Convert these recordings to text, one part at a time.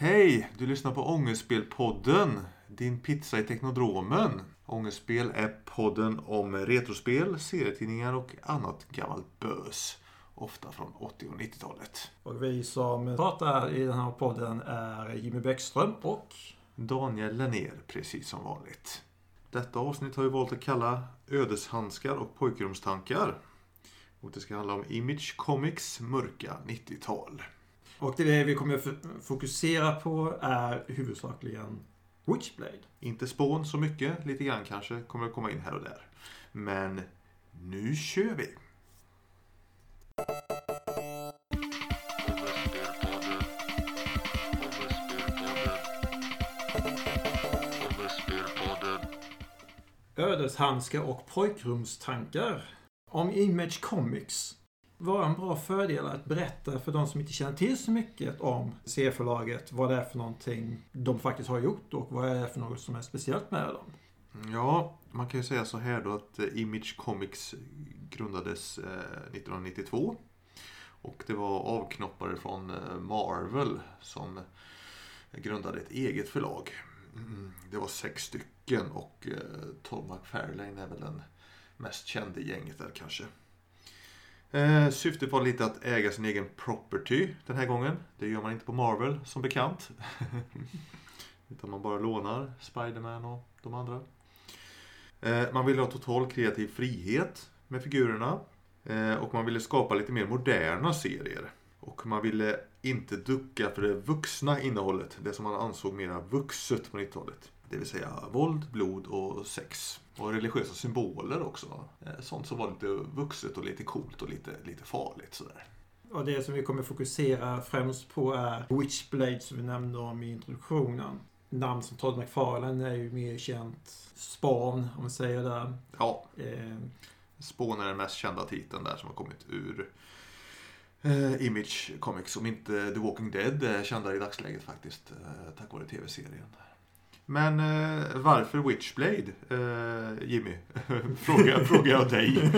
Hej! Du lyssnar på Ångestspelpodden, din pizza i Teknodromen. Ångestspel är podden om retrospel, serietidningar och annat gammalt bös. Ofta från 80 och 90-talet. Och vi som pratar i den här podden är Jimmy Bäckström och Daniel Lennér, precis som vanligt. Detta avsnitt har vi valt att kalla Ödeshandskar och pojkrumstankar. Och det ska handla om Image Comics mörka 90-tal. Och det vi kommer fokusera på är huvudsakligen Witchblade. Inte spån så mycket, lite grann kanske kommer att komma in här och där. Men nu kör vi! Ödeshandskar och pojkrumstankar. Om Image Comics vara en bra fördel att berätta för de som inte känner till så mycket om C-förlaget vad det är för någonting de faktiskt har gjort och vad det är för något som är speciellt med dem. Ja, man kan ju säga så här då att eh, Image Comics grundades eh, 1992. Och det var avknoppare från eh, Marvel som grundade ett eget förlag. Mm, det var sex stycken och Tom McFarlane är väl den mest kände gänget där kanske. Eh, syftet var lite att äga sin egen property den här gången. Det gör man inte på Marvel som bekant. Utan man bara lånar Spiderman och de andra. Eh, man ville ha total kreativ frihet med figurerna. Eh, och man ville skapa lite mer moderna serier. Och man ville inte ducka för det vuxna innehållet. Det som man ansåg mera vuxet på 90-talet. Det vill säga våld, blod och sex. Och religiösa symboler också. Eh, sånt som var lite vuxet och lite coolt och lite, lite farligt sådär. Och det som vi kommer fokusera främst på är Witchblade som vi nämnde om i introduktionen. Namn som Todd McFarlane är ju mer känt. Spawn, om man säger det. Ja. Eh. Spawn är den mest kända titeln där som har kommit ur eh, Image Comics. Om inte The Walking Dead är kända i dagsläget faktiskt. Eh, tack vare tv-serien. Men eh, varför Witchblade, eh, Jimmy? frågar, frågar jag dig.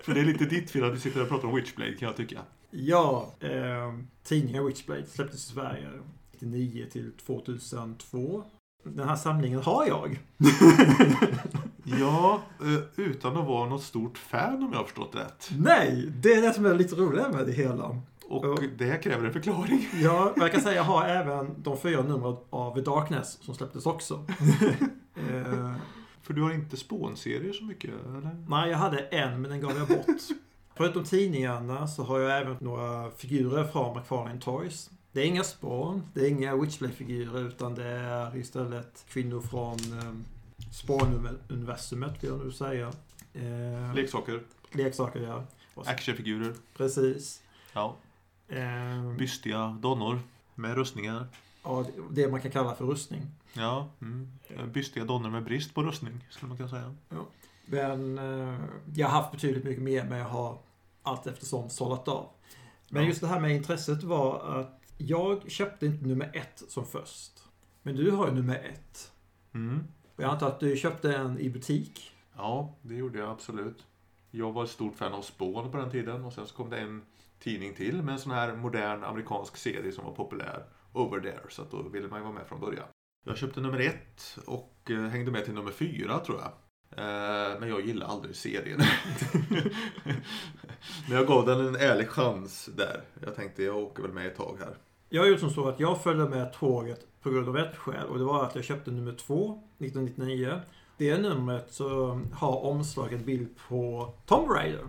För det är lite ditt fel att du sitter och pratar om Witchblade kan jag tycka. Ja, eh, tidningen Witchblade släpptes i Sverige 1999 till 2002. Den här samlingen har jag. ja, eh, utan att vara något stort fan om jag har förstått rätt. Nej, det är det som är lite roligt med det hela. Och det kräver en förklaring. Ja, jag kan säga jag har även de fyra numren av Darkness som släpptes också. Eh, För du har inte spånserier så mycket? Eller? Nej, jag hade en men den gav jag bort. Förutom tidningarna så har jag även några figurer från McFarlane Toys. Det är inga spån, det är inga Witchblade-figurer utan det är istället kvinnor från eh, Spawn-universumet vill jag nu säga. Eh, leksaker. Leksaker, ja. Actionfigurer. Precis. Ja. Eh, Bystiga donnor med rustningar. Ja, det man kan kalla för rustning. Ja, mm. bystiga donnor med brist på rustning skulle man kunna säga. Ja. Men eh, jag har haft betydligt mycket mer men jag har allt eftersom sållat av. Men ja. just det här med intresset var att jag köpte inte nummer ett som först. Men du har ju nummer ett. Mm. Jag antar att du köpte en i butik? Ja, det gjorde jag absolut. Jag var ett stort fan av Spawn på den tiden och sen så kom det en tidning till med en sån här modern amerikansk serie som var populär. Over there. Så att då ville man ju vara med från början. Jag köpte nummer ett och eh, hängde med till nummer fyra tror jag. Eh, men jag gillar aldrig serien. Men jag gav den en ärlig chans där. Jag tänkte jag åker väl med ett tag här. Jag gjorde som så att jag följde med tåget på grund av ett skäl och det var att jag köpte nummer två 1999. Det numret så har omslaget bild på Tomb Raider.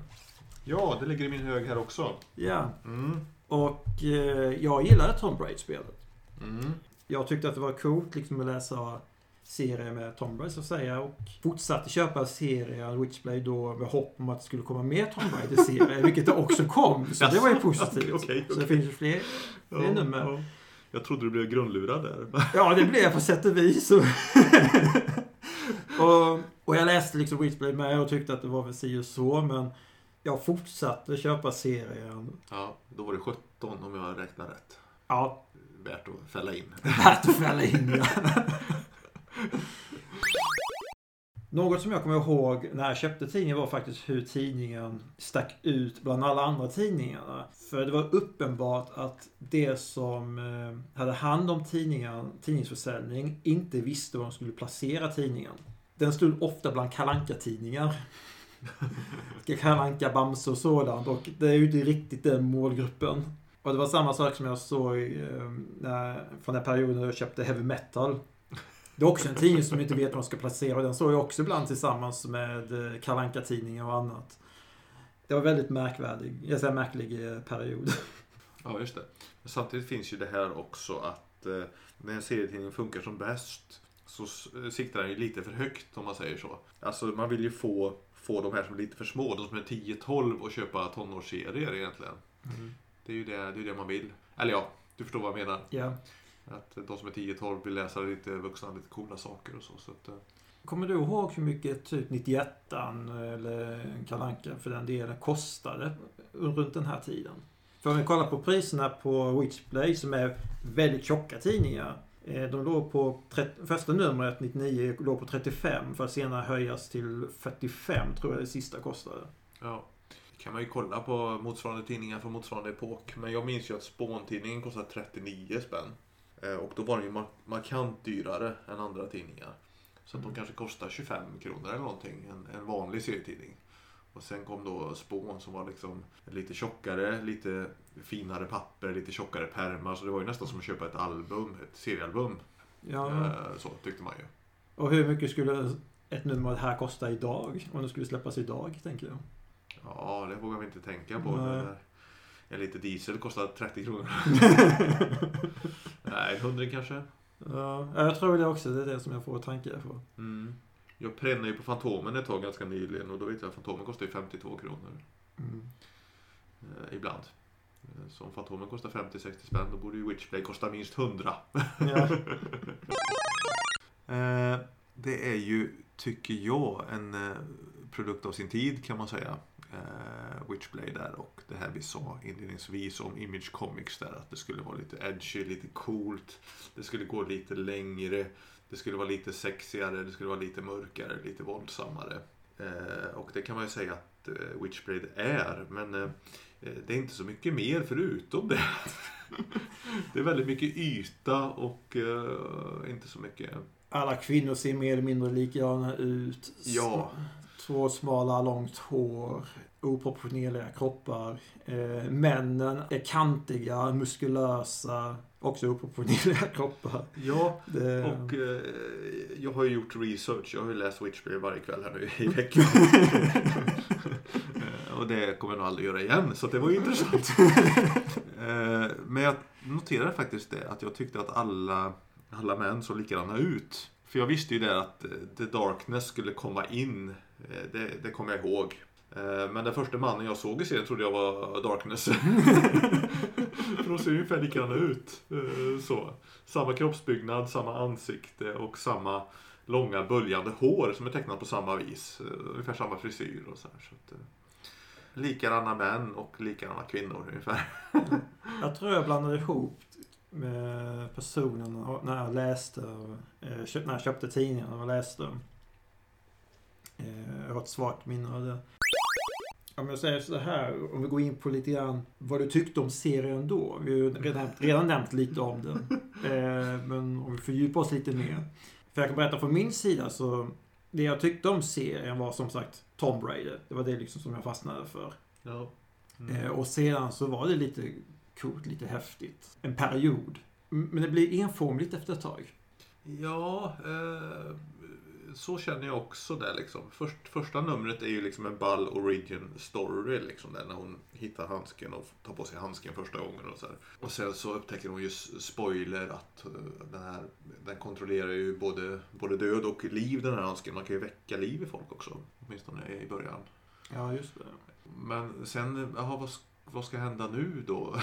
Ja, det ligger i min hög här också. Ja. Mm. Och eh, jag gillade Tomb Raider-spelet. Mm. Jag tyckte att det var coolt liksom att läsa serier med Tomb Raider så att säga. Och fortsatte köpa serien Witchblade då med hopp om att det skulle komma mer Tomb Raider-serier. vilket det också kom. Så det var ju positivt. okay, okay. Så det finns ju fler, fler ja, nummer. Ja. Jag trodde du blev grundlurad där. ja, det blev jag på sätt och vis. och, och jag läste liksom Witchblade med och tyckte att det var väl si och så. Men jag fortsatte köpa serien. Ja, då var det 17 om jag räknar rätt. Ja. Värt att fälla in. Värt att fälla in, ja. Något som jag kommer ihåg när jag köpte tidningen var faktiskt hur tidningen stack ut bland alla andra tidningarna. För det var uppenbart att det som eh, hade hand om tidningen, tidningsförsäljning inte visste var de skulle placera tidningen. Den stod ofta bland kalanka tidningar Kalanka, Bamse och sådant och det är ju inte riktigt den målgruppen. Och det var samma sak som jag såg eh, när, från den perioden då jag köpte heavy metal. Det är också en tidning som inte vet var man ska placera. Den såg jag också ibland tillsammans med eh, kalanka tidningar och annat. Det var väldigt märkvärdig, jag säger märklig eh, period. Ja, just det. Men samtidigt finns ju det här också att eh, när en serietidning funkar som bäst så eh, siktar den ju lite för högt om man säger så. Alltså man vill ju få, få de här som är lite för små, de som är 10-12 och köpa tonårsserier egentligen. Mm. Det är ju det, det, är det man vill. Eller ja, du förstår vad jag menar. Ja. Att de som är 10-12 vill läsa lite vuxna, lite coola saker och så. så att, eh. Kommer du ihåg hur mycket typ 91 eller Kalanka för den delen kostade runt den här tiden? För om vi kollar på priserna på Witchblade som är väldigt tjocka tidningar. Eh, de låg på, första numret 99 låg på 35 för att senare höjas till 45 tror jag det sista kostade. Ja kan man ju kolla på motsvarande tidningar från motsvarande epok. Men jag minns ju att Spåntidningen kostade 39 spänn. Eh, och då var den ju markant dyrare än andra tidningar. Så att de mm. kanske kostar 25 kronor eller någonting, en, en vanlig serietidning. Och sen kom då Spån som var liksom lite tjockare, lite finare papper, lite tjockare pärmar. Så det var ju nästan som att köpa ett album, ett seriealbum. Ja. Eh, så tyckte man ju. Och hur mycket skulle ett nummer av det här kosta idag? Om det skulle släppas idag, tänker jag. Ja, det vågar vi inte tänka på. Nej. En liter diesel kostar 30 kronor. Nej, 100 kanske. Ja, jag tror det också. Det är det som jag får tankar på. Mm. Jag pränade ju på Fantomen ett tag ganska nyligen och då vet jag att Fantomen kostar ju 52 kronor. Mm. Eh, ibland. Eh, så om Fantomen kostar 50-60 spänn då borde ju Witchplay kosta minst 100. Ja. eh, det är ju, tycker jag, en eh, produkt av sin tid kan man säga eh, Witchblade där och det här vi sa inledningsvis om Image Comics där att det skulle vara lite edgy, lite coolt. Det skulle gå lite längre. Det skulle vara lite sexigare, det skulle vara lite mörkare, lite våldsammare. Eh, och det kan man ju säga att eh, Witchblade är, men eh, det är inte så mycket mer förutom det. det är väldigt mycket yta och eh, inte så mycket... Alla kvinnor ser mer eller mindre likadana ut. Ja. Två smala, långt hår, oproportionerliga kroppar. Eh, männen är kantiga, muskulösa, också oproportionerliga kroppar. Ja, det... och eh, jag har ju gjort research. Jag har ju läst Witchbury varje kväll här nu i veckan. Eh, och det kommer jag nog aldrig göra igen, så det var ju intressant. eh, men jag noterade faktiskt det, att jag tyckte att alla, alla män såg likadana ut. För jag visste ju det att eh, The Darkness skulle komma in. Eh, det, det kommer jag ihåg. Eh, men den första mannen jag såg i serien trodde jag var Darkness. För de ser ungefär likadana ut. Så. Samma kroppsbyggnad, samma ansikte och samma långa böljande hår som är tecknat på samma vis. Ungefär samma frisyr och så här. Så att, likadana män och likadana kvinnor ungefär. jag tror jag blandade ihop med personen när jag läste, eh, när jag köpte tidningen och läste. Eh, jag har ett svagt minne av det. Om jag säger så här, om vi går in på lite grann vad du tyckte om serien då. Vi har ju redan, redan nämnt lite om den. Eh, men om vi fördjupar oss lite mer. För jag kan berätta från min sida så det jag tyckte om serien var som sagt Tom Raider. Det var det liksom som jag fastnade för. Ja. Mm. Och sedan så var det lite coolt, lite häftigt. En period. Men det blir enformigt efter ett tag. Ja, eh, så känner jag också där liksom. Först, första numret är ju liksom en ball origin story liksom. Där när hon hittar handsken och tar på sig handsken första gången och så här. Och sen så upptäcker hon ju spoiler att uh, den här, den kontrollerar ju både, både död och liv den här handsken. Man kan ju väcka liv i folk också. Åtminstone i början. Ja, just det. Men sen, jaha, vad vad ska hända nu då?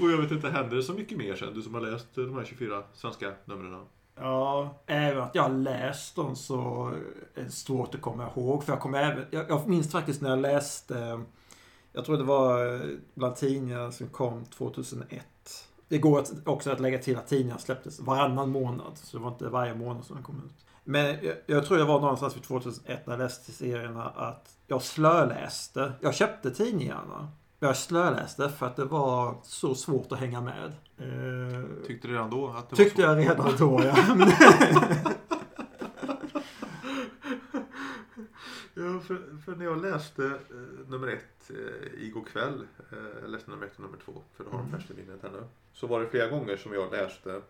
och jag vet inte, händer det så mycket mer sen? Du som har läst de här 24 svenska numren. Ja, även att jag har läst dem så är det svårt att komma ihåg. För jag kommer även, jag, jag minns faktiskt när jag läste, eh, jag tror det var eh, bland tidningarna som kom 2001. Det går att, också att lägga till att tidningarna släpptes varannan månad. Så det var inte varje månad som den kom ut. Men jag, jag tror det var någonstans vid 2001 när jag läste serierna att jag slöläste. Jag köpte tidningarna. Jag slöläste för att det var så svårt att hänga med. Eh, Tyckte du redan då att det tyckte var jag redan då, ja. Ja, för, för när jag läste eh, nummer ett eh, igår kväll, eh, jag läste nummer ett och nummer två, för att ha dem Mm. färskt i minnet här nu. Så var det flera gånger som jag läste,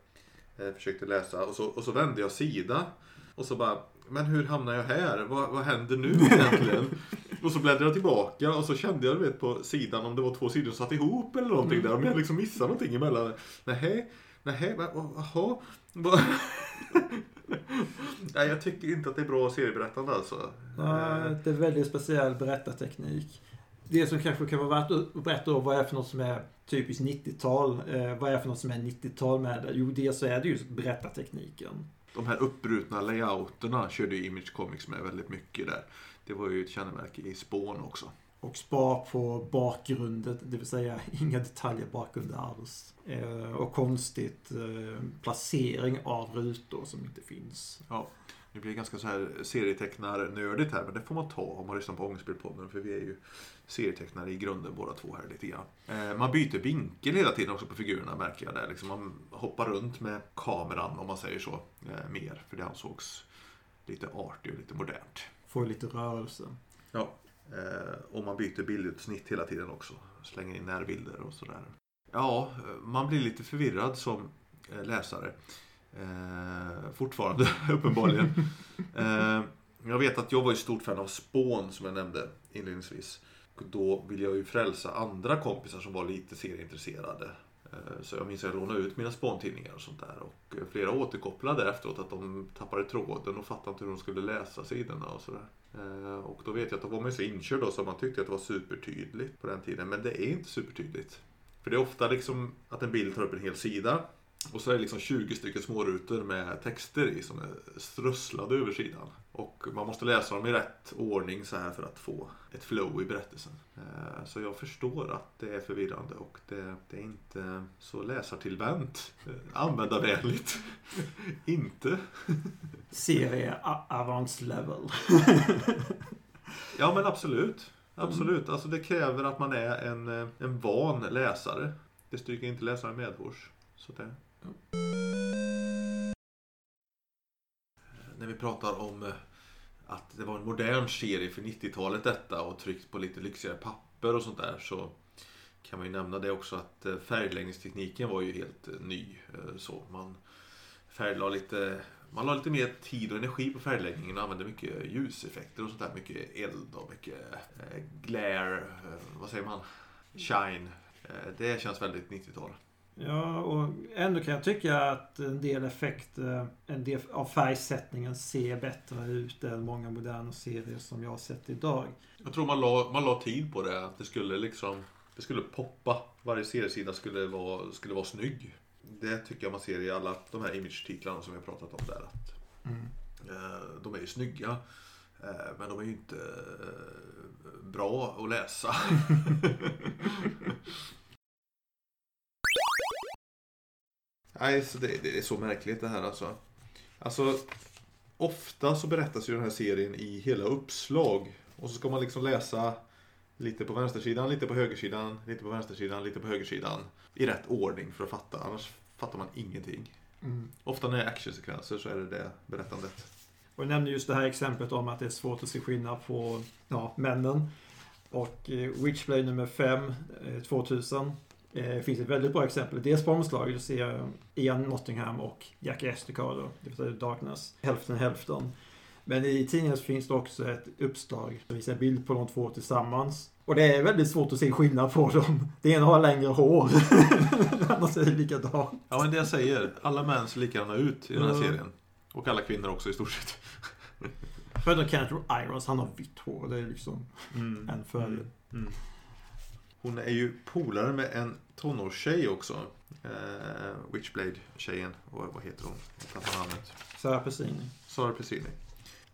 eh, försökte läsa och så, och så vände jag sida. Och så bara, men hur hamnar jag här? Vad, vad händer nu egentligen? och så bläddrade jag tillbaka och så kände jag du vet, på sidan om det var två sidor som satt ihop eller någonting Mm. där. Om jag liksom missade någonting emellan. Va- va- jaha. Nej, jag tycker inte att det är bra serieberättande alltså. Nej, det är väldigt speciell berättarteknik. Det som kanske kan vara värt att berätta då, vad är för något som är typiskt 90-tal? Eh, vad är för något som är 90-tal med det? Jo, dels så är det just berättartekniken. De här uppbrutna layouterna körde ju Image Comics med väldigt mycket där. Det var ju ett kännemärke i Spawn också. Och spar på bakgrunden, det vill säga inga detaljer bakgrunden alls. Eh, och konstigt eh, placering av rutor som inte finns. Det blir ganska så här serietecknar-nördigt här, men det får man ta om man lyssnar på Ångestbildpodden, för vi är ju serietecknare i grunden båda två här lite grann. Eh, man byter vinkel hela tiden också på figurerna märker jag där. Liksom man hoppar runt med kameran, om man säger så, eh, mer. För det ansågs lite arty och lite modernt. Får lite rörelse. Ja. Eh, och man byter bildutsnitt hela tiden också. Slänger in närbilder och sådär. Ja, man blir lite förvirrad som eh, läsare. Eh, fortfarande, uppenbarligen. eh, jag vet att jag var ju stort fan av spån, som jag nämnde inledningsvis. Då ville jag ju frälsa andra kompisar som var lite serieintresserade. Eh, så jag minns att jag lånade ut mina spåntidningar och sånt där. Och eh, flera återkopplade efteråt att de tappade tråden och fattade inte hur de skulle läsa sidorna och sådär. Eh, och då vet jag att då var man ju så inkörd då så man tyckte att det var supertydligt på den tiden. Men det är inte supertydligt. För det är ofta liksom att en bild tar upp en hel sida. Och så är det liksom 20 stycken smårutor med texter i som är strösslade över sidan. Och man måste läsa dem i rätt ordning så här för att få ett flow i berättelsen. Eh, Så jag förstår att det är förvirrande och det, det är inte så läsartillvänt. Eh, Användarvänligt. inte. Serie avance level. Ja men absolut. Absolut. Alltså det kräver att man är en, eh, en van läsare. Det stryker inte läsaren medhårs. Så det. När vi pratar om eh, att det var en modern serie för 90-talet detta och tryckt på lite lyxigare papper och sånt där så kan man ju nämna det också att eh, färgläggningstekniken var ju helt eh, ny. Så man färglade lite man la lite mer tid och energi på färgläggningen och använde mycket ljuseffekter och sånt där. Mycket eld och mycket glare, vad säger man? Shine. Det känns väldigt 90-tal. Ja, och ändå kan jag tycka att en del effekter, en del av färgsättningen ser bättre ut än många moderna serier som jag har sett idag. Jag tror man la, man la tid på det. Att det skulle liksom det skulle poppa. Varje seriesida skulle vara, skulle vara snygg. Det tycker jag man ser i alla de här image-titlarna som vi har pratat om där. Att, eh, de är ju snygga. Eh, men de är ju inte eh, bra att läsa. Nej, så det, det är så märkligt det här alltså. Alltså, ofta så berättas ju den här serien i hela uppslag. Och så ska man liksom läsa lite på vänstersidan, lite på högersidan, lite på vänstersidan, lite på högersidan. I rätt ordning för att fatta, annars fattar man ingenting. Mm. Ofta när det är actionsekvenser så är det det berättandet. Och jag nämnde just det här exemplet om att det är svårt att se skillnad på ja, männen. Och eh, Witchblade nummer 5, eh, 2000. Eh, finns ett väldigt bra exempel. Dels på omslaget, ser Ian Nottingham och Jack Estacado, det vill säga Darkness. Hälften hälften. Men i tidningen finns det också ett uppslag som visar bild på de två tillsammans. Och det är väldigt svårt att se skillnad på dem. Det ena har längre hår. Annars är det likadant. Ja men det jag säger, alla män ser likadana ut i den här Ja. serien. Och alla kvinnor också i stort sett. Förutom Kenneth Irons, han har vitt hår. Det är liksom Mm. en fördel. Mm. Hon är ju polare med en tonårstjej också. Eh, Witchblade-tjejen. Och vad heter hon? Jag tappar namnet. Sarah Pesini. Sara Pesini.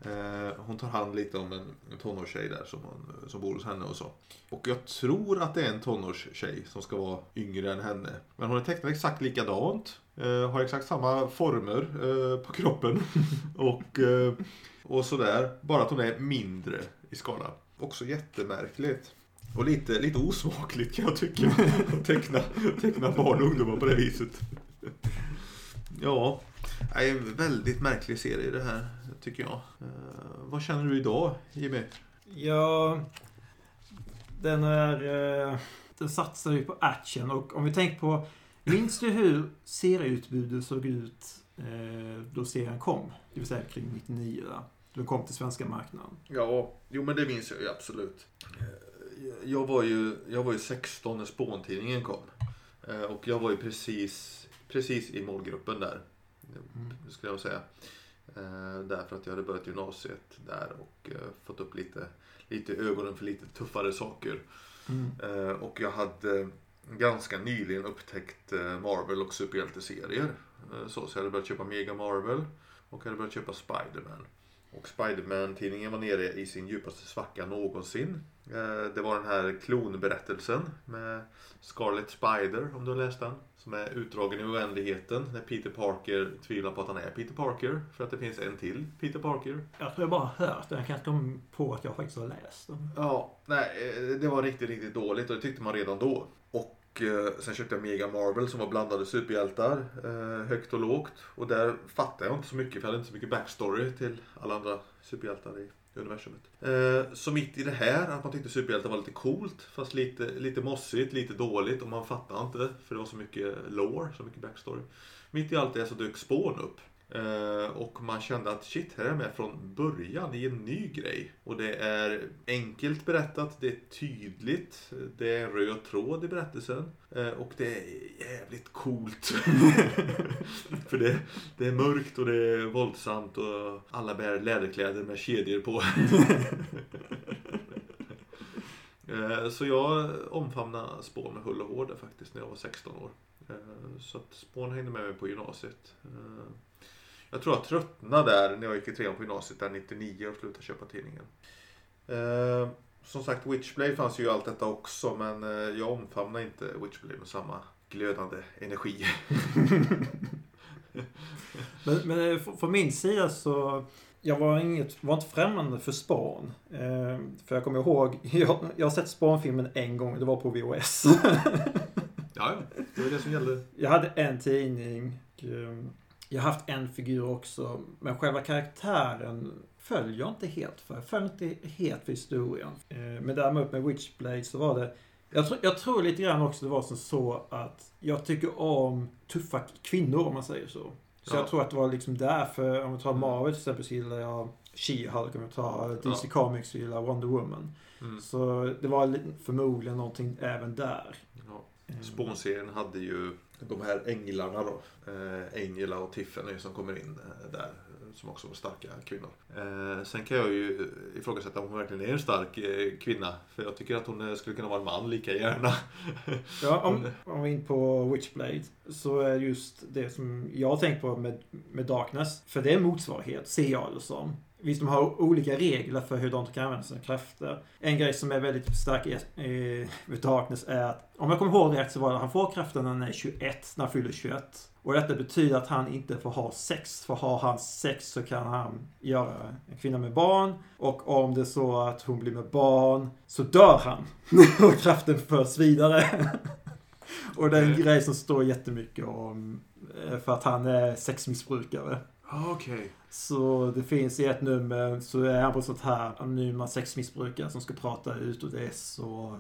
Eh, hon tar hand lite om en, en tonårstjej där som, hon, som bor hos henne och så. Och jag tror att det är en tonårstjej som ska vara yngre än henne. Men hon är tecknad exakt likadant. Eh, har exakt samma former eh, på kroppen. och, eh, och sådär. Bara att hon är mindre i skala. Också jättemärkligt. Och lite, lite osmakligt kan jag tycka. Att teckna, teckna barn och ungdomar på det viset. Ja, det är en väldigt märklig serie det här, tycker jag. Eh, vad känner du idag, Jimmy? Ja, den är... Eh, den satsar ju på action och om vi tänker på... Minns du hur serieutbudet såg ut eh, då serien kom? Det vill säga kring 99 där. Den kom till svenska marknaden. Ja, jo men det minns jag ju absolut. Jag var ju, jag var ju 16 när Spåntidningen kom. Eh, Och jag var ju precis, precis i målgruppen där. Mm. Skulle jag säga. Eh, Därför att jag hade börjat gymnasiet där och eh, fått upp lite, lite ögonen för lite tuffare saker. Mm. Och jag hade ganska nyligen upptäckt Marvel och superhjälteserier. Så, så jag hade börjat köpa Mega Marvel och jag hade börjat köpa Spiderman. Och Spiderman-tidningen var nere i sin djupaste svacka någonsin. Eh, Det var den här klonberättelsen med Scarlet Spider, om du har läst den. Som är utdragen i oändligheten när Peter Parker tvivlar på att han är Peter Parker. För att det finns en till Peter Parker. Jag tror jag bara hört den. Jag kan inte komma på att jag faktiskt har läst den. Ja, nej, eh, det var riktigt, riktigt dåligt och det tyckte man redan då. Och eh, sen köpte jag Mega Marvel som var blandade superhjältar, eh, högt och lågt. Och där fattade jag inte så mycket för jag hade inte så mycket backstory till alla andra superhjältar i universumet. Eh, så mitt i det här, att man tyckte superhjältar var lite coolt, fast lite, lite mossigt, lite dåligt och man fattade inte för det var så mycket lore, så mycket backstory. Mitt i allt det så dök Spawn upp. Eh, och man kände att shit, här är jag med från början i en ny grej. Och det är enkelt berättat, det är tydligt, det är en röd tråd i berättelsen. Eh, och det är jävligt coolt. För det, det är mörkt och det är våldsamt och alla bär läderkläder med kedjor på. Eh, så jag omfamnade spån med hull och hår där faktiskt när jag var 16 år. Så att spån hängde med mig på gymnasiet. Eh, Jag tror jag tröttnade där när jag gick i trean på gymnasiet där 99 och slutade köpa tidningen. Eh, Som sagt Witchblade fanns ju allt detta också men eh, jag omfamnar inte Witchblade med samma glödande energi. Men, men f- från min sida så... Jag var, inget, var inte främmande för Spawn. Eh, för jag kommer ihåg, jag, jag har sett Spawn-filmen en gång, det var på VHS. Ja, det var det som gällde. jag hade en tidning. och, eh, Jag har haft en figur också. Men själva karaktären följer jag inte helt för. Jag följer inte helt för historien. Eh, Men däremot med Witchblade så var det jag tror, jag tror lite grann också det var som så att jag tycker om tuffa kvinnor om man säger så. Så Ja. jag tror att det var liksom därför, om vi tar Marvel till exempel så gillar jag She-Hulk, om vi tar DC Comics så gillar jag Wonder Woman. Mm. Så det var li- förmodligen någonting även där. Ja. Eh, Spånserien hade ju de här änglarna då. Eh, Angela och Tiffany som kommer in eh, där. Som också var starka kvinnor. Eh, sen kan jag ju ifrågasätta om hon verkligen är en stark eh, kvinna. För jag tycker att hon skulle kunna vara en man lika gärna. Ja, om, om vi är in på Witchblade så är just det som jag tänkt på med, med Darkness. För det är en motsvarighet, ser jag det som. Visst, de har olika regler för hur de kan använda sina krafter. En grej som är väldigt stark i, i Darkness är att, om jag kommer ihåg rätt så var det att han får kraften när han är 21, när han fyller 21. Och detta betyder att han inte får ha sex. För har han sex så kan han göra en kvinna med barn. Och om det är så att hon blir med barn så dör han. och kraften förs vidare. och det är en Okej. grej som står jättemycket om. eh, För att han är sexmissbrukare. Okej. Så det finns i ett nummer så är han på sånt här anonyma sexmissbrukare som ska prata ut och det är så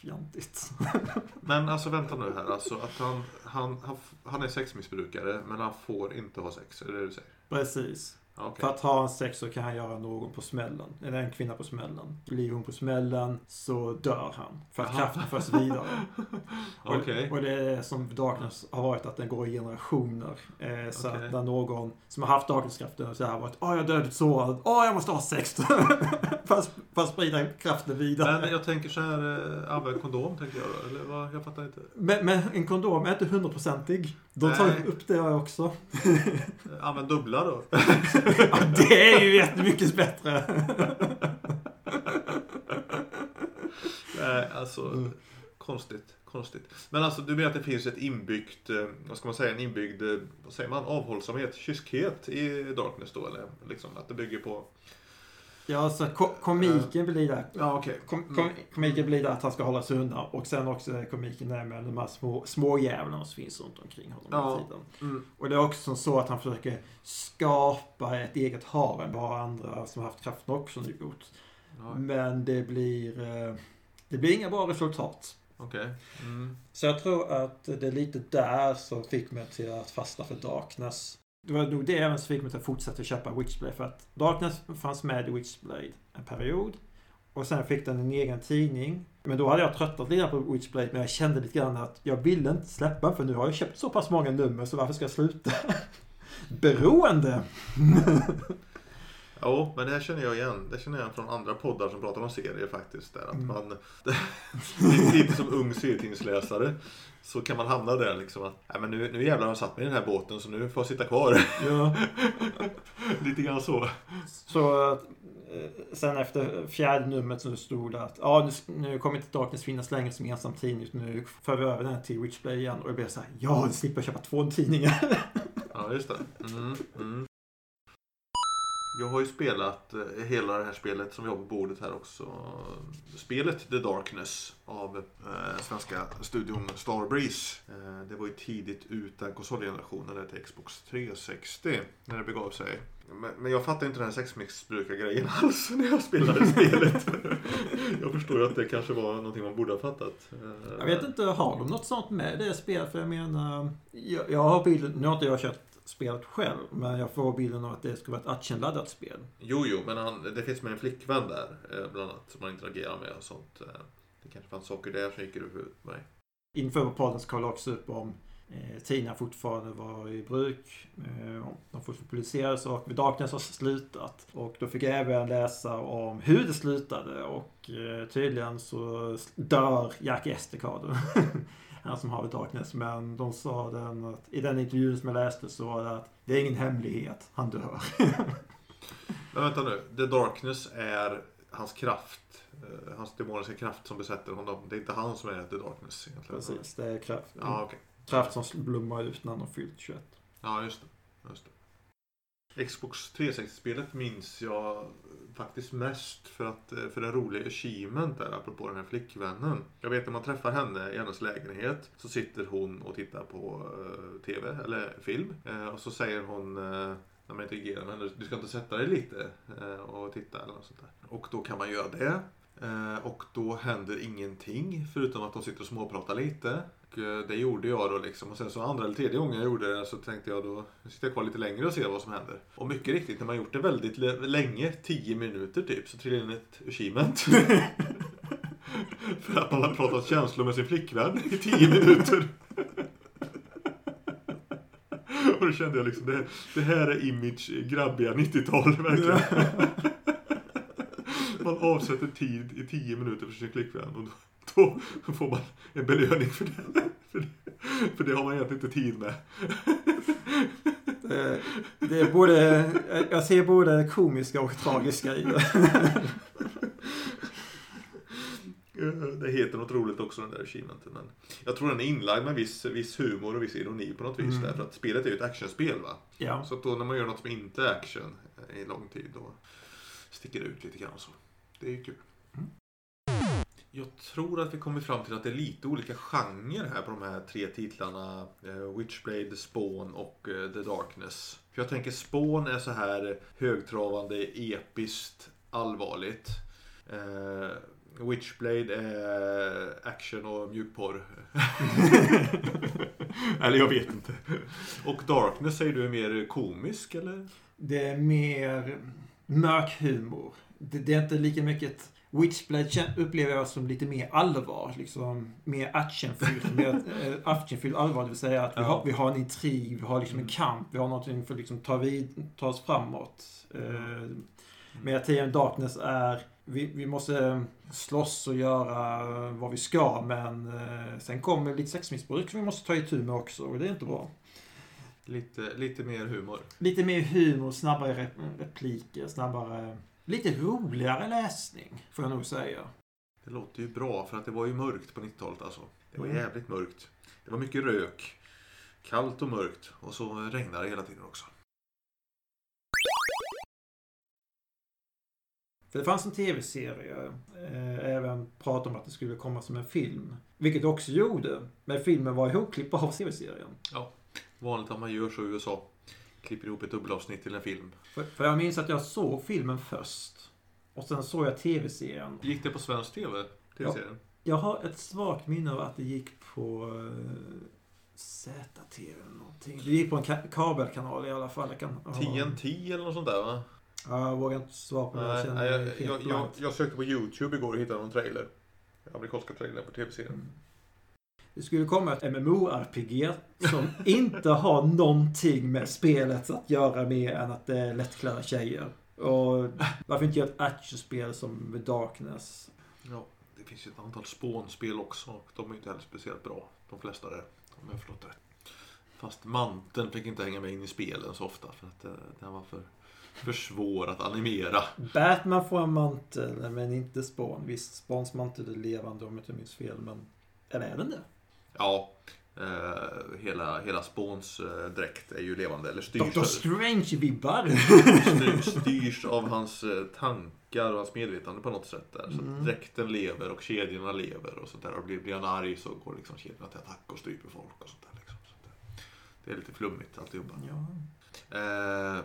fjantigt. Men alltså vänta nu här. Alltså att han, han, han, han är sexmissbrukare men han får inte ha sex. Är det det du säger? Precis. Okej. För att ha en sex så kan han göra någon på smällen. Eller en kvinna på smällen. Blir hon på smällen så dör han. För att Jaha. kraften förs vidare. Och, Okej. och det är som Darkness har varit att den går i generationer. Eh, så Okej. att när någon som har haft Darkness-kraften så har varit Åh, jag är dödligt sårad. Åh, jag måste ha sex. för, att, för att sprida kraften vidare. Men jag tänker så här, eh, använd kondom tänker jag då. Eller vad? Jag fattar inte. Men, men en kondom är inte hundraprocentig. De tar Nej. upp det också. Eh, Använd dubbla då. ja, det är ju jättemycket bättre. Nej, alltså. Mm. Konstigt. Konstigt. Men alltså du menar att det finns ett inbyggt, eh, vad ska man säga, en inbyggd, eh, vad säger man, avhållsamhet, kyskhet i Darkness då? Eller liksom att det bygger på... Ja, så ko komiken blir där. Ja, okej. Kom, kom, komiken blir där att han ska hålla sig undan. Och sen också är komiken där med de här små, små jävlarna som finns runt omkring honom Ja. hela tiden. Mm. Och det är också som så att han försöker skapa ett eget harem. Det har andra som har haft kraften också nu gjort. Ja, Men det blir, eh, det blir inga bra resultat. Okej. Mm. Så jag tror att det är lite där som fick mig till att fastna för Darkness. Det var nog det även som fick mig att fortsätta köpa Witchblade. För att Darkness fanns med i Witchblade en period. Och sen fick den en egen tidning. Men då hade jag tröttnat lite på Witchblade. Men jag kände lite grann att jag ville inte släppa För nu har jag köpt så pass många nummer så varför ska jag sluta? Beroende! Jo, men det här känner jag igen. Det känner jag igen från andra poddar som pratar om serier faktiskt. Där, att Mm. man, lite, lite som ung serietidningsläsare så kan man hamna där liksom att Nej, men nu, nu jävlar har jag satt mig i den här båten så nu får jag sitta kvar. Ja. lite grann så. Så eh, sen efter fjärde numret så stod det att ja, nu, nu kommer inte Darkness finnas längre som ensam tidning. utan Nu för vi över den här till Witchblade igen. Och jag blev så här, ja, nu slipper jag köpa två tidningar. Ja, just det. Mm, mm. Jag har ju spelat eh, hela det här spelet som vi har på bordet här också. Spelet The Darkness av eh, svenska studion Starbreeze. Eh, det var ju tidigt ut den konsolgenerationen där till Xbox 360 när det begav sig. Men, men jag fattar inte den här sexmissbrukargrejen alls när jag spelade spelet. jag förstår ju att det kanske var någonting man borde ha fattat. Jag vet inte, har de något sånt med det spelet? För jag menar, jag, jag har bilden, nu har inte jag kört spelet själv, men jag får bilden av att det ska vara ett actionladdat spel. Jo, jo, men han, det finns med en flickvän där, eh, bland annat, som man interagerar med och sånt. eh. Det kanske fanns saker där som gick ur huvudet på mig. Inför podden kollade jag också upp om eh, tidningar fortfarande var i bruk. Eh, de fortfarande publicerades och The Darkness har slutat. Och då fick jag även läsa om hur det slutade och eh, tydligen så dör Jack Estacado. Han som har The Darkness. Men de sa den att i den intervjun som jag läste så var det att det är ingen hemlighet, han dör. Men vänta nu, The Darkness är hans kraft, eh, hans demoniska kraft som besätter honom. Det är inte han som är The Darkness egentligen. Precis, det är kraft. Ja, okej. Kraft som blommar ut när han har fyllt 21. Ja, just det. Just det. Xbox 360-spelet minns jag faktiskt mest för, att, för en rolig achievement där, apropå den här flickvännen. Jag vet när man träffar henne i hennes lägenhet så sitter hon och tittar på eh, TV eller film. Eh, och så säger hon eh, när man interagerar med henne, du ska inte sätta dig lite eh, och titta eller något sånt där. Och då kan man göra det. Eh, och då händer ingenting förutom att de sitter och småpratar lite. Och eh, det gjorde jag då liksom. Och sen så andra eller tredje gången jag gjorde det så tänkte jag då sitter jag kvar lite längre och ser vad som händer. Och mycket riktigt, när man gjort det väldigt länge, 10 minuter typ, så trillar in ett achievement. För att man har pratat känslor med sin flickvän i 10 minuter. Och då kände jag liksom, det, det här är image grabbiga 90-tal verkligen. Man avsätter tid i 10 minuter för sin flickvän och då, då får man en belöning för det. För det, för det har man egentligen inte tid med. Det, det är både, jag ser både komiska och tragiska i det. Det heter något roligt också den där achievementen. Men jag tror den är inlagd med viss, viss humor och viss ironi på något vis. Mm. Därför att spelet är ju ett actionspel va. Ja. Så att då när man gör något som inte är action i lång tid då sticker det ut lite grann så. Det är kul. Mm. Jag tror att vi kommer fram till att det är lite olika genrer här på de här tre titlarna. eh, Witchblade, Spawn och eh, The Darkness. För jag tänker Spawn är så här högtravande, episkt, allvarligt. Eh, Witchblade är action och mjukporr. eller jag vet inte. Och Darkness säger du är mer komisk eller? Det är mer mörk humor. Det, det är inte lika mycket Witchblade upplever jag som lite mer allvar. Liksom, mer actionfyllt. mer eh, actionfyllt allvar. Det vill säga att vi, har, vi har en intrig, vi har liksom en Mm. kamp, vi har någonting för att liksom ta, vid, ta oss framåt. Eh, Medan Tiden Darkness är vi, vi måste slåss och göra vad vi ska men eh, sen kommer lite sexmissbruk som vi måste ta itu med också och det är inte bra. Lite, lite mer humor. Lite mer humor, snabbare rep- repliker, snabbare... Lite roligare läsning, får jag nog säga. Det låter ju bra för att det var ju mörkt på 90-talet alltså. Det var Mm. jävligt mörkt. Det var mycket rök. Kallt och mörkt. Och så regnade det hela tiden också. För det fanns en tv-serie, eh, även prat om att det skulle komma som en film. Vilket det också gjorde. Men filmen var ihopklippt av tv-serien. Vanligt att man gör så i USA. Klipper ihop ett dubbelavsnitt till en film. För, för jag minns att jag såg filmen först. Och sen såg jag tv-serien. Gick det på svensk TV? TV-serien? Jag har ett svagt minne av att det gick på eh, ZTV eller någonting. Det gick på en ka- kabelkanal i alla fall. Jag kan. TNT eller något sånt där va? Ja, jag vågar inte svara på det. Jag Nej, känner nej, jag, jag, jag, jag sökte på YouTube igår och hittade någon trailer. Amerikanska trailern på tv-serien. Mm. Det skulle komma ett MMORPG som inte har någonting med spelet att göra mer än att det är lättklädda tjejer. Och varför inte göra ett actionspel som The Darkness? Ja, det finns ju ett antal spånspel också. och De är inte heller speciellt bra. De flesta där. Om jag förstått rätt. Fast manteln fick inte hänga med in i spelen så ofta. För att eh, den var för, för svår att animera. Batman får en mantel, men inte Spawn. Visst, Spawns mantel är levande om jag inte minns fel, men... Eller är den det? Ja, eh, hela, hela Spawns eh, dräkt är ju levande. Eller styrs, Doctor Strange-vibbar! styr, styrs av hans eh, tankar och hans medvetande på något sätt. Där. Så Mm. att dräkten lever och kedjorna lever och sånt där. Och blir, blir han arg så går liksom kedjorna till attack och stryper folk och sånt där. Liksom. Så att det, är lite flummigt alltihopa. ja. Eh,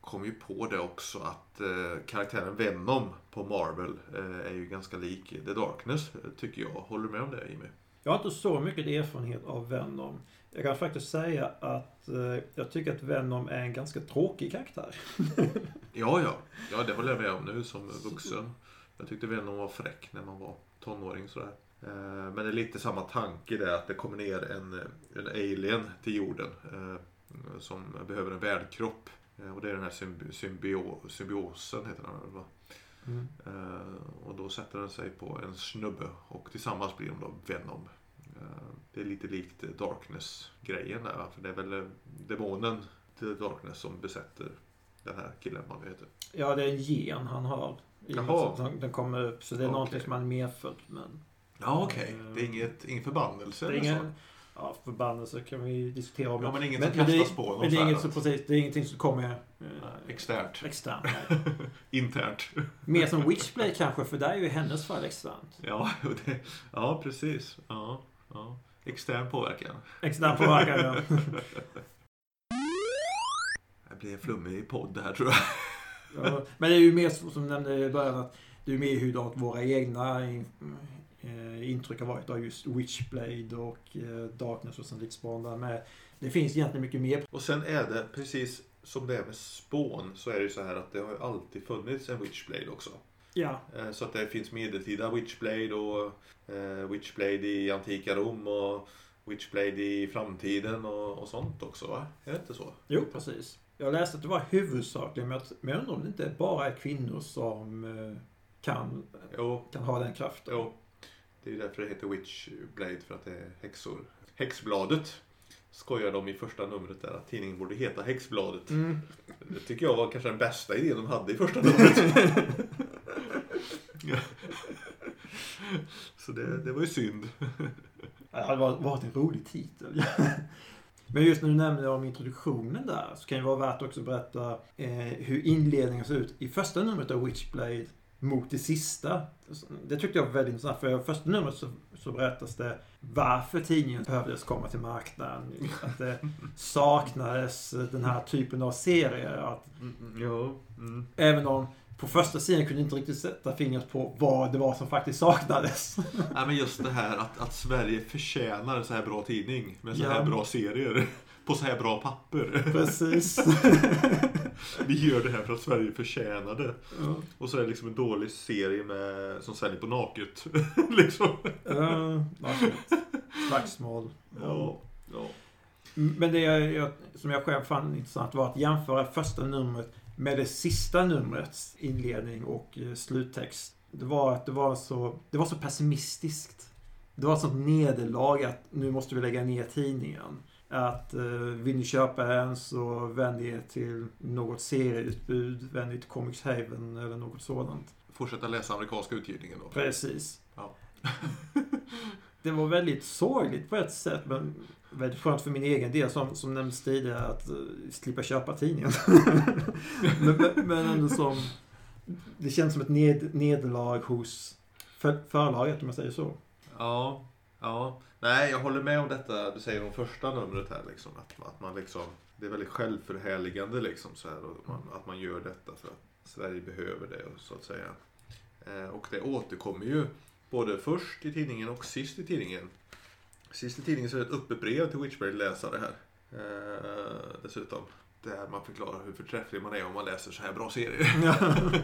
kom ju på det också att karaktären Venom på Marvel är ju ganska lik The Darkness, tycker jag. Håller du med om det, Jimmy? Jag har inte så mycket erfarenhet av Venom. Jag kan faktiskt säga att eh, jag tycker att Venom är en ganska tråkig karaktär. Ja, ja. Ja, det håller jag med om nu som vuxen. Jag tyckte Venom var fräck när man var tonåring sådär. Eh, Men det är lite samma tanke där att det kommer ner en, en alien till jorden eh, som behöver en värdkropp. Eh, Och det är den här symbi- symbio, symbiosen heter den väl, va? Eh, och då sätter den sig på en snubbe och tillsammans blir de då Venom. Eh, det är lite likt Darkness-grejen där? För det är väl eh, demonen till Darkness som besätter den här killen, vad heter. Ja, det är en gen han har. Jaha. Den, kommer upp, så det är Okej. någonting som han är medfödd med. Ja okej, det är inget, ingen förbannelse Det är ingen? Ja, förbannelse kan vi diskutera om. Ja men inget men, som det, kastas på men det är inget som, precis, det är ingenting som kommer eh, Externt. externt. Internt. Mer som Witchblade kanske, för där är ju hennes fall externt. Ja, det, ja precis. Ja, ja. Extern påverkan. Extern påverkan, ja. Det blir en flummig podd här tror jag. Ja, Men det är ju mer som du nämnde i början att det är mer hur våra egna eh, intryck har varit av just Witchblade och eh, Darkness och sen lite Spawn där med. Det finns egentligen mycket mer. Och sen är det precis som det är med spån så är det ju så här att det har ju alltid funnits en Witchblade också. Ja, Eh, Så att det finns medeltida Witchblade och eh, Witchblade i antika Rom och Witchblade i framtiden och, och sånt också va? Är det inte så? jo precis. Jag läste att det var huvudsakligen, men jag- undrar om det inte bara är kvinnor som eh, kan, Jo, kan ha den kraften. jo. Det är därför det heter Witchblade för att det är häxor. Häxbladet skojar de i första numret där att tidningen borde heta Häxbladet. Mm. Det tycker jag var kanske den bästa idén de hade i första numret. Så det, det var ju synd. Det hade varit- varit en rolig titel. Men just när du nämnde om introduktionen där så kan det vara värt också att berätta eh, hur inledningen ser ut i första numret av Witchblade mot det sista. Det tyckte jag var väldigt intressant för i första numret så, så berättas det varför tidningen behövdes komma till marknaden. Att det saknades den här typen av serier. Att Ja. Mm. även om på första sidan kunde inte riktigt sätta fingret på vad det var som faktiskt saknades. Nej, men just det här att, att Sverige förtjänar så här bra tidning med så Ja. här bra serier. På så här bra papper. Precis. Vi gör det här för att Sverige förtjänar det. Ja. Och så är det liksom en dålig serie med, som säljer på naket. liksom. Uh, Slagsmål. Ja. ja. Men det jag, jag, som jag själv fann intressant var att jämföra första numret med det sista numrets inledning och eh, sluttext. Det var att det var så, det var så pessimistiskt. Det var ett sånt nederlag att nu måste vi lägga ner tidningen. Att eh, vill ni köpa en så vänd er till något serieutbud. Vänd er till Comics Haven eller något sådant. Fortsätta läsa amerikanska utgivningen då. Precis. Ja. det var väldigt sorgligt på ett sätt men väldigt skönt för min egen del som, som nämnts tidigare att uh, slippa köpa tidningen. men, men, men ändå som... Det känns som ett ned, nederlag hos för, förlaget om jag säger så. Ja, ja. Nej, jag håller med om detta du säger om första numret här liksom. Att, att man liksom, det är väldigt självförhärligande liksom så här, och man, att man gör detta för att Sverige behöver det så att säga. Eh, och det återkommer ju både först i tidningen och sist i tidningen. Sist i tidningen så är det ett öppet brev till Witchblade-läsare här. Eh, dessutom. Där man förklarar hur förträfflig man är om man läser så här bra serier.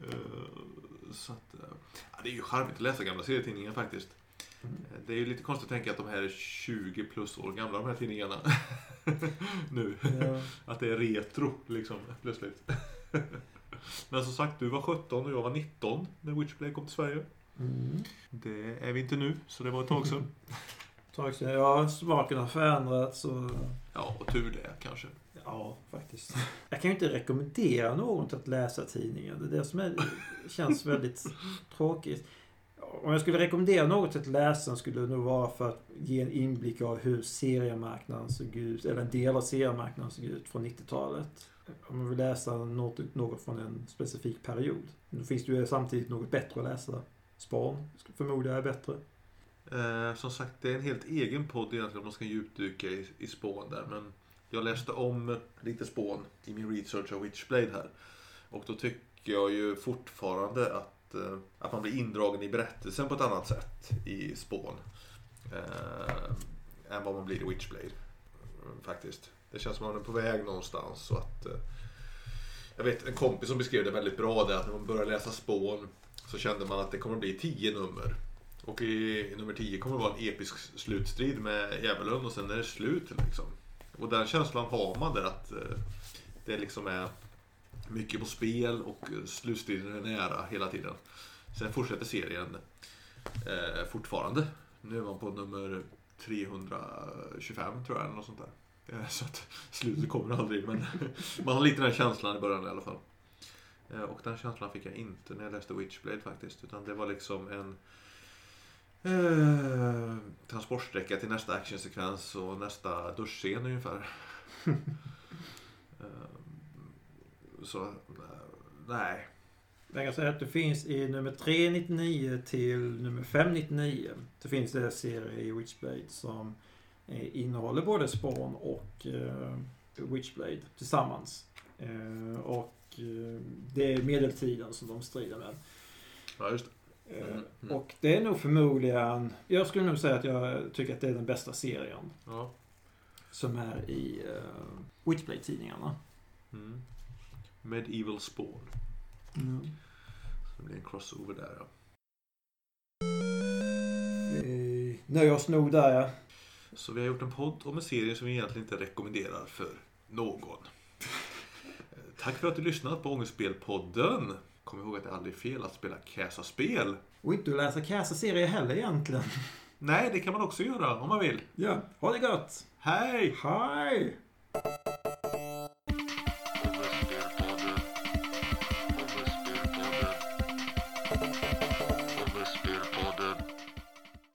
Eh, så att, det är ju charmigt att läsa gamla serietidningar faktiskt. Mm. Det är ju lite konstigt att tänka att de här är 20 plus år gamla de här tidningarna. nu. Ja. Att det är retro liksom plötsligt. Men som sagt, du var 17 och jag var 19 när Witchplay kom till Sverige. Mm. Det är vi inte nu, så det var ett tag sedan. tag sedan. Ja, smaken har förändrats och... Ja, och tur det kanske. Ja, faktiskt. Jag kan ju inte rekommendera någon till att läsa tidningen. Det är det som är, känns väldigt tråkigt. Om jag skulle rekommendera något till att läsa skulle det nog vara för att ge en inblick av hur seriemarknaden såg ut, eller en del av seriemarknaden såg ut från 90-talet. Om man vill läsa något, något från en specifik period. Nu finns det ju samtidigt något bättre att läsa. Spawn förmodar jag är bättre. Eh, som sagt, det är en helt egen podd egentligen om man ska djupdyka i, i Spawn där. Men jag läste om lite spån i min research av Witchblade här. Och då tycker jag ju fortfarande att, eh, att man blir indragen i berättelsen på ett annat sätt i spån. Eh, än vad man blir i Witchblade. Faktiskt. Det känns som att man är på väg någonstans. Så att, eh, jag vet en kompis som beskrev det väldigt bra där att när man började läsa spån så kände man att det kommer att bli tio nummer. Och i, i nummer tio kommer det vara en episk slutstrid med djävulen och sen är det slut. Liksom. Och den känslan har man där att eh, det liksom är mycket på spel och eh, slutstriden är nära hela tiden. Sen fortsätter serien eh, fortfarande. Nu är man på nummer 325 tror jag, eller något sånt där. Eh, så att slutet kommer aldrig, men man har lite den känslan i början i alla fall. Och den känslan fick jag inte när jag läste Witchblade faktiskt, utan det var liksom en eh, transportsträcka till nästa actionsekvens och nästa duschscen ungefär. eh, så, eh, nej. Jag kan säga att det finns i nummer 399 till nummer 599. Det finns det serier i Witchblade som Eh, innehåller både Spawn och eh, Witchblade tillsammans. Eh, och det är medeltiden som de strider med. Ja, just det. Mm. Mm. Och det är nog förmodligen, jag skulle nog säga att jag tycker att det är den bästa serien. Ja. Som är i uh, Witchblade-tidningarna. Mm. Medieval Spawn. Mm. Så det blir en crossover där ja. Vi nöjer oss nog där ja. Så vi har gjort en podd om en serie som vi egentligen inte rekommenderar för någon. Tack för att du lyssnat på Ångestspelpodden. Kom ihåg att det aldrig är fel att spela Käsa-spel. Och inte läsa Käsa-serier heller egentligen. Nej, det kan man också göra om man vill. Ja, ha det gott! Hej! Hej!